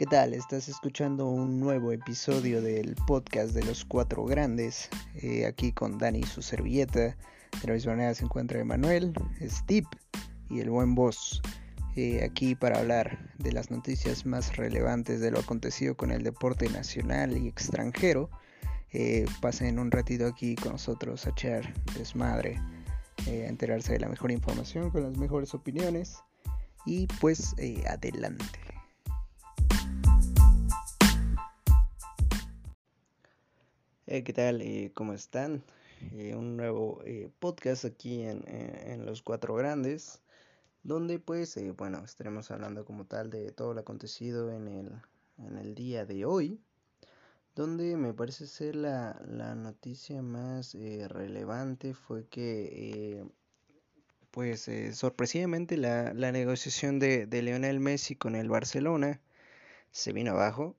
¿Qué tal? Estás escuchando un nuevo episodio del podcast de los cuatro grandes, eh, aquí con Dani y su servilleta. De la misma manera se encuentra Emanuel, Steve y el buen boss, eh, aquí para hablar de las noticias más relevantes de lo acontecido con el deporte nacional y extranjero. Eh, pasen un ratito aquí con nosotros a echar desmadre, a enterarse de la mejor información con las mejores opiniones y pues adelante. Eh, ¿Qué tal? Eh, ¿Cómo están? Eh, un nuevo podcast aquí en, Los Cuatro Grandes, donde pues, bueno, estaremos hablando como tal de todo lo acontecido en el, en el día de hoy, donde me parece ser la, la noticia más relevante fue que, pues, sorpresivamente la, la negociación de, de Lionel Messi con el Barcelona se vino abajo.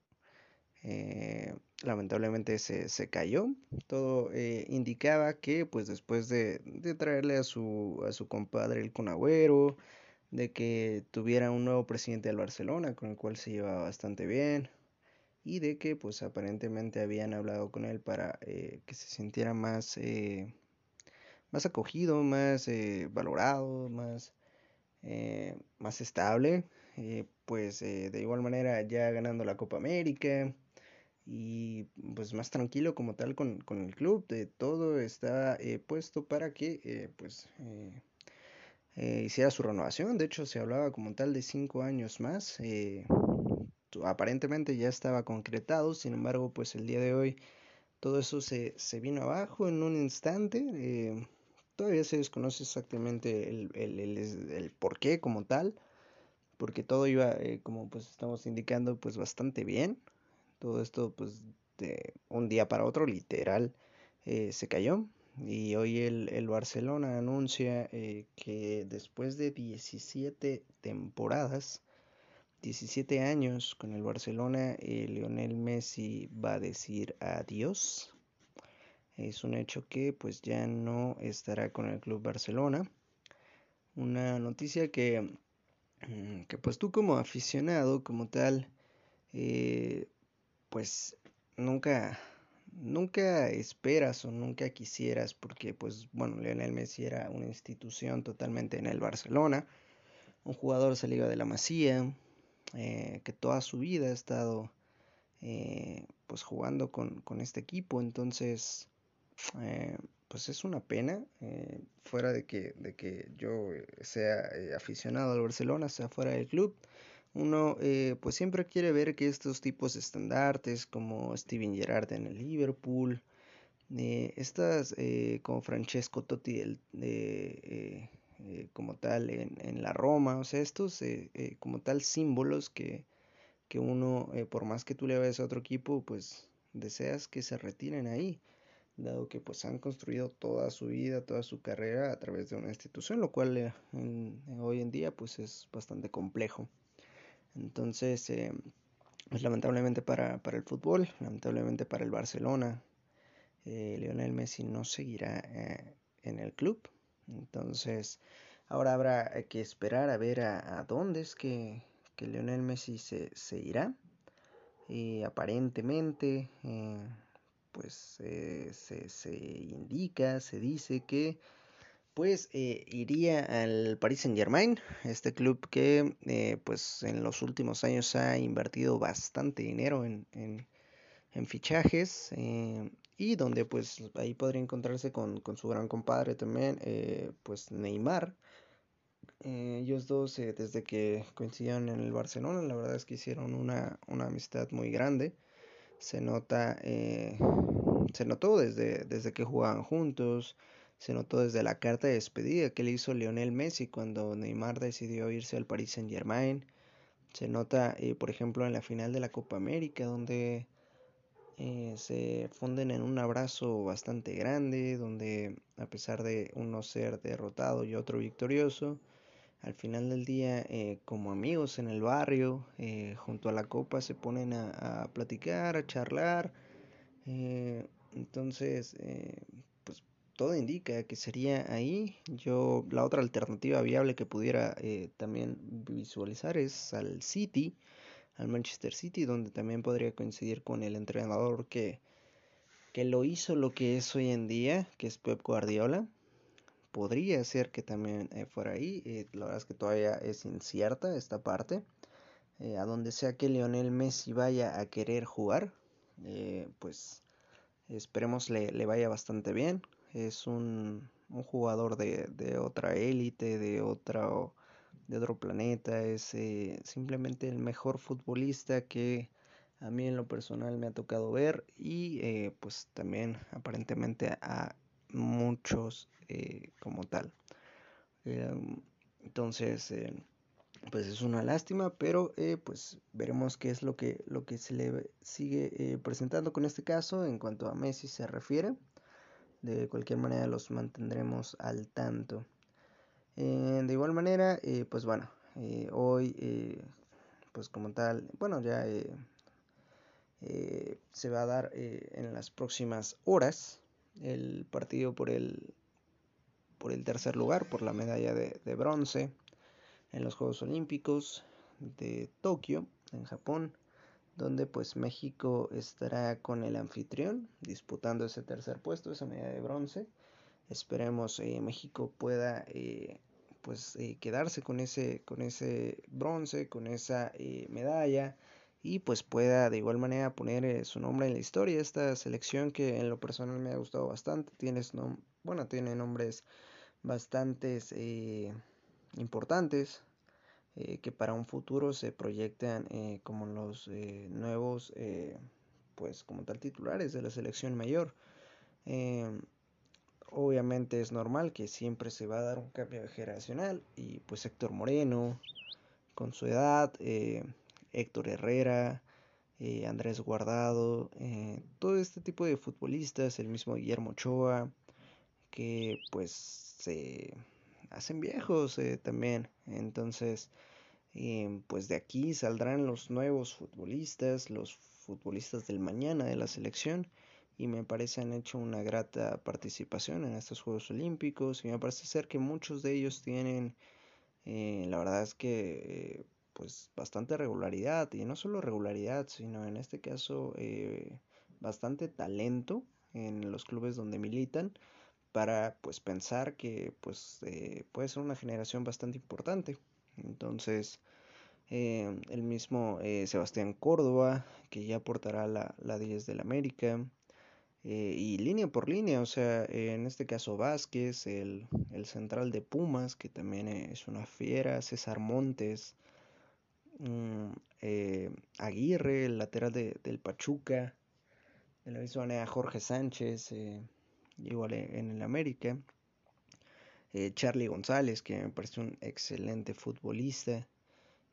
Eh, lamentablemente se, se cayó. Todo eh, indicaba que pues después de, de, traerle a su, a su compadre el Conagüero, de que tuviera un nuevo presidente del Barcelona con el cual se llevaba bastante bien y de que pues aparentemente habían hablado con él para eh, que se sintiera más, eh, más acogido, más valorado, más, más estable. pues de igual manera ya ganando la Copa América, y pues más tranquilo como tal con, con el club. De todo está eh, puesto para que eh, pues eh, hiciera su renovación. De hecho se hablaba como tal de cinco años más. aparentemente ya estaba concretado. Sin embargo pues el día de hoy todo eso se, se vino abajo en un instante. todavía se desconoce exactamente el, el, el, el por qué como tal. Porque todo iba, como pues estamos indicando, pues bastante bien. Todo esto, pues, de un día para otro, literal, eh, se cayó. Y hoy el, el Barcelona anuncia eh, que después de 17 temporadas, 17 años con el Barcelona, eh, Lionel Messi va a decir adiós. Es un hecho que pues ya no estará con el Club Barcelona. Una noticia que, mm, que pues tú como aficionado, como tal, eh, pues nunca, nunca esperas o nunca quisieras, porque pues bueno, Lionel Messi era una institución totalmente en el Barcelona, un jugador salido de la Masía, eh, que toda su vida ha estado eh, pues jugando con, con, este equipo, entonces eh, pues es una pena, fuera de que, de que yo sea aficionado al Barcelona, sea fuera del club, uno eh, pues siempre quiere ver que estos tipos de estandartes como Steven Gerrard en el Liverpool, eh, estas eh, como Francesco Totti como tal en, en, la Roma, o sea, estos como tal símbolos que, que uno, por más que tú le veas a otro equipo, pues deseas que se retiren ahí dado que pues han construido toda su vida, toda su carrera a través de una institución, lo cual hoy en día pues es bastante complejo. Entonces, eh, pues lamentablemente para, para, el fútbol, lamentablemente para el Barcelona, eh, Lionel Messi no seguirá eh, en el club. Entonces, ahora habrá que esperar a ver a, dónde es que, que, Lionel Messi se, irá. Y aparentemente, eh, pues se, se indica, se dice que pues eh, iría al Paris Saint Germain, este club que eh, pues en los últimos años ha invertido bastante dinero en, en, fichajes eh, y donde pues ahí podría encontrarse con, con su gran compadre también, pues Neymar. ellos dos desde que coincidieron en el Barcelona, la verdad es que hicieron una, una amistad muy grande. Se nota, se notó desde, desde que jugaban juntos se notó desde la carta de despedida que le hizo Lionel Messi cuando Neymar decidió irse al Paris Saint Germain. Se nota, eh, por ejemplo, en la final de la Copa América, donde eh, se funden en un abrazo bastante grande, donde a pesar de uno ser derrotado y otro victorioso, al final del día, eh, como amigos en el barrio, junto a la copa, se ponen a, a platicar, a charlar. entonces, todo indica que sería ahí. Yo, la otra alternativa viable que pudiera eh, también visualizar es al City. al Manchester City, donde también podría coincidir con el entrenador que, que lo hizo lo que es hoy en día, que es Pep Guardiola. Podría ser que también eh, fuera ahí, eh, la verdad es que todavía es incierta esta parte. A donde sea que Lionel Messi vaya a querer jugar, pues esperemos le, le, vaya bastante bien. Es un, un jugador de, de otra élite, de otro de otro planeta, es eh, simplemente el mejor futbolista que a mí en lo personal me ha tocado ver y eh, pues también aparentemente a muchos eh, como tal. entonces, pues es una lástima, pero pues veremos qué es lo que, lo que se le sigue presentando con este caso en cuanto a Messi se refiere. De cualquier manera los mantendremos al tanto. Eh, de igual manera, eh, pues bueno, eh, hoy, pues como tal, bueno, ya se va a dar en las próximas horas el partido por el, por el tercer lugar, por la medalla de bronce en los Juegos Olímpicos de Tokio, en Japón, donde pues México estará con el anfitrión disputando ese tercer puesto, esa medalla de bronce. Esperemos eh, México pueda eh, pues eh, quedarse con ese, con ese bronce, con esa eh, medalla y pues pueda de igual manera poner su nombre en la historia. Esta selección que en lo personal me ha gustado bastante, tienes no, bueno, tiene nombres bastantes importantes que para un futuro se proyectan como los nuevos pues como tal titulares de la selección mayor. Obviamente es normal que siempre se va a dar un cambio generacional y pues Héctor Moreno con su edad, eh, Héctor Herrera, eh, Andrés Guardado, eh, todo este tipo de futbolistas, el mismo Guillermo Ochoa, que pues se hacen viejos también. Entonces, pues de aquí saldrán los nuevos futbolistas, los futbolistas del mañana de la selección y me parece han hecho una grata participación en estos Juegos Olímpicos y me parece ser que muchos de ellos tienen eh, la verdad es que pues bastante regularidad y no solo regularidad sino en este caso eh, bastante talento en los clubes donde militan para pues pensar que pues eh, puede ser una generación bastante importante. Entonces el mismo Sebastián Córdoba que ya aportará la, la 10 del América eh, y línea por línea, o sea, en este caso Vázquez, el, el, central de Pumas, que también es una fiera, César Montes, mm, eh, Aguirre, el lateral de, del Pachuca, de la misma manera Jorge Sánchez, eh, igual en el América, Charlie González, que me parece un excelente futbolista,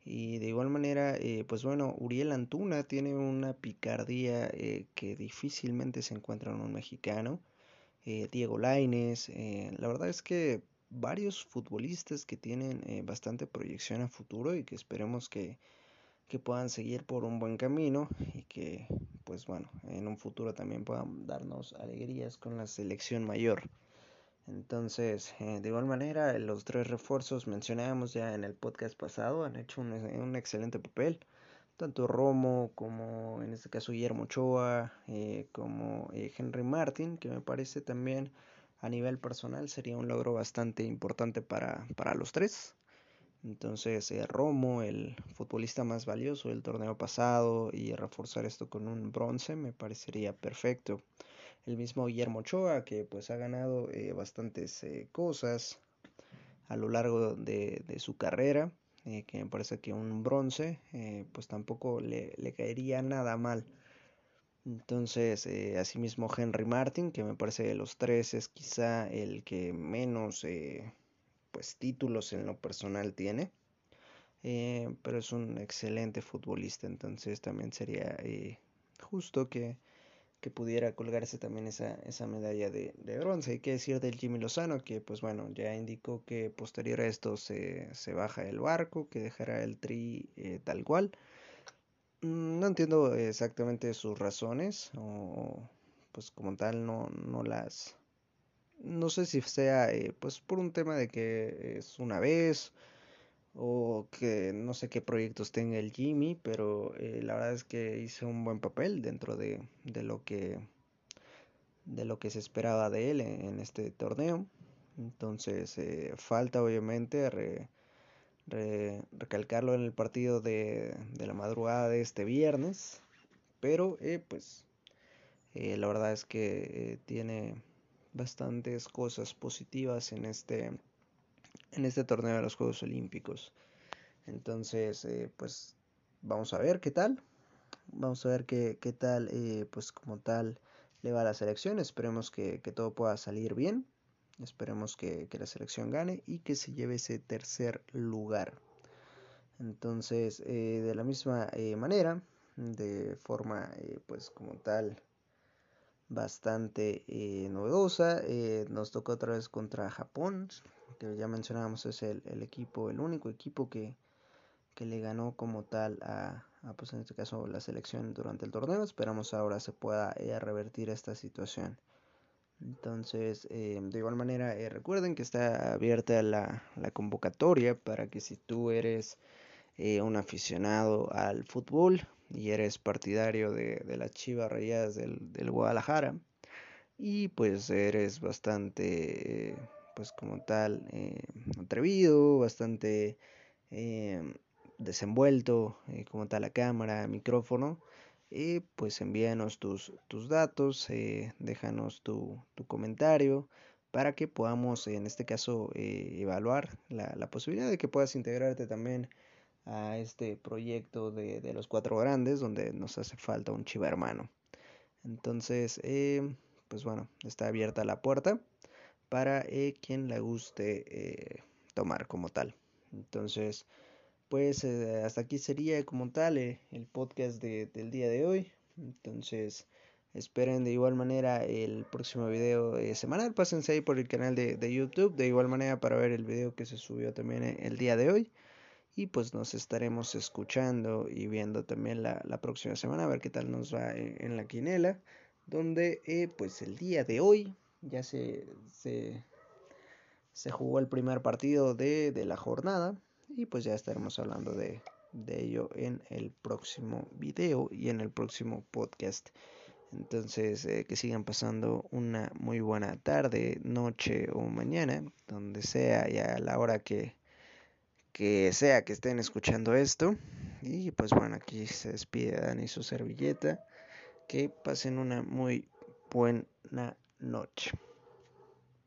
y de igual manera, eh, pues bueno, Uriel Antuna tiene una picardía eh, que difícilmente se encuentra en un mexicano. Eh, Diego Laines, la verdad es que varios futbolistas que tienen bastante proyección a futuro y que esperemos que, que puedan seguir por un buen camino y que, pues bueno, en un futuro también puedan darnos alegrías con la selección mayor. Entonces, eh, de igual manera, los tres refuerzos mencionábamos ya en el podcast pasado han hecho un, excelente papel. Tanto Romo como en este caso Guillermo Ochoa, eh, como eh, Henry Martin, que me parece también a nivel personal sería un logro bastante importante para, para los tres. Entonces, Romo, el futbolista más valioso del torneo pasado, y reforzar esto con un bronce me parecería perfecto el mismo Guillermo Ochoa, que pues ha ganado eh, bastantes eh, cosas a lo largo de, su carrera, eh, que me parece que un bronce pues tampoco le, caería nada mal. Entonces, asimismo Henry Martin, que me parece de los tres es quizá el que menos pues títulos en lo personal tiene. pero es un excelente futbolista, entonces también sería justo que que pudiera colgarse también esa, esa medalla de, bronce. Hay que decir del Jimmy Lozano que pues bueno, ya indicó que posterior a esto se, se baja el barco, que dejará el tri eh, tal cual. Mm, no entiendo exactamente sus razones o pues como tal no, no las... No sé si sea eh, pues por un tema de que es una vez o que no sé qué proyectos tenga el Jimmy, pero eh, la verdad es que hizo un buen papel dentro de, de, lo que de lo que se esperaba de él en, este torneo. Entonces eh, falta obviamente recalcarlo en el partido de, de, la madrugada de este viernes, pero pues la verdad es que tiene bastantes cosas positivas en este en este torneo de los Juegos Olímpicos. Entonces, eh, pues vamos a ver qué tal. Vamos a ver qué, qué tal, eh, pues como tal, le va a la selección. Esperemos que, todo pueda salir bien. Esperemos que, la selección gane y que se lleve ese tercer lugar. Entonces, eh, de la misma manera, de forma, pues como tal, bastante novedosa, nos tocó otra vez contra Japón que ya mencionábamos es el, equipo, el único equipo que, le ganó como tal a, pues en este caso la selección durante el torneo. Esperamos ahora se pueda eh, revertir esta situación. Entonces, eh, de igual manera, eh, recuerden que está abierta la, convocatoria para que si tú eres un aficionado al fútbol y eres partidario de, de las Chivas Rayadas del, del, Guadalajara y pues eres bastante pues como tal eh, atrevido, bastante eh, desenvuelto eh, como tal la cámara, micrófono, y pues envíanos tus, tus datos, déjanos tu, tu, comentario para que podamos en este caso evaluar la, la, posibilidad de que puedas integrarte también a este proyecto de, de los cuatro grandes donde nos hace falta un chiva hermano. Entonces, pues bueno, está abierta la puerta para eh, quien le guste eh, tomar como tal. Entonces, pues eh, hasta aquí sería como tal el podcast del día de hoy. Entonces, esperen de igual manera el próximo video semanal. Pásense ahí por el canal de, YouTube. De igual manera para ver el video que se subió también el día de hoy. Y pues nos estaremos escuchando y viendo también la, próxima semana. A ver qué tal nos va en, la quinela. Donde pues el día de hoy ya se, se, jugó el primer partido de, la jornada y pues ya estaremos hablando de, ello en el próximo video y en el próximo podcast. Entonces, eh, que sigan pasando una muy buena tarde, noche o mañana, donde sea y a la hora que, que sea que estén escuchando esto. Y pues bueno, aquí se despide Dani su servilleta. Que pasen una muy buena noche.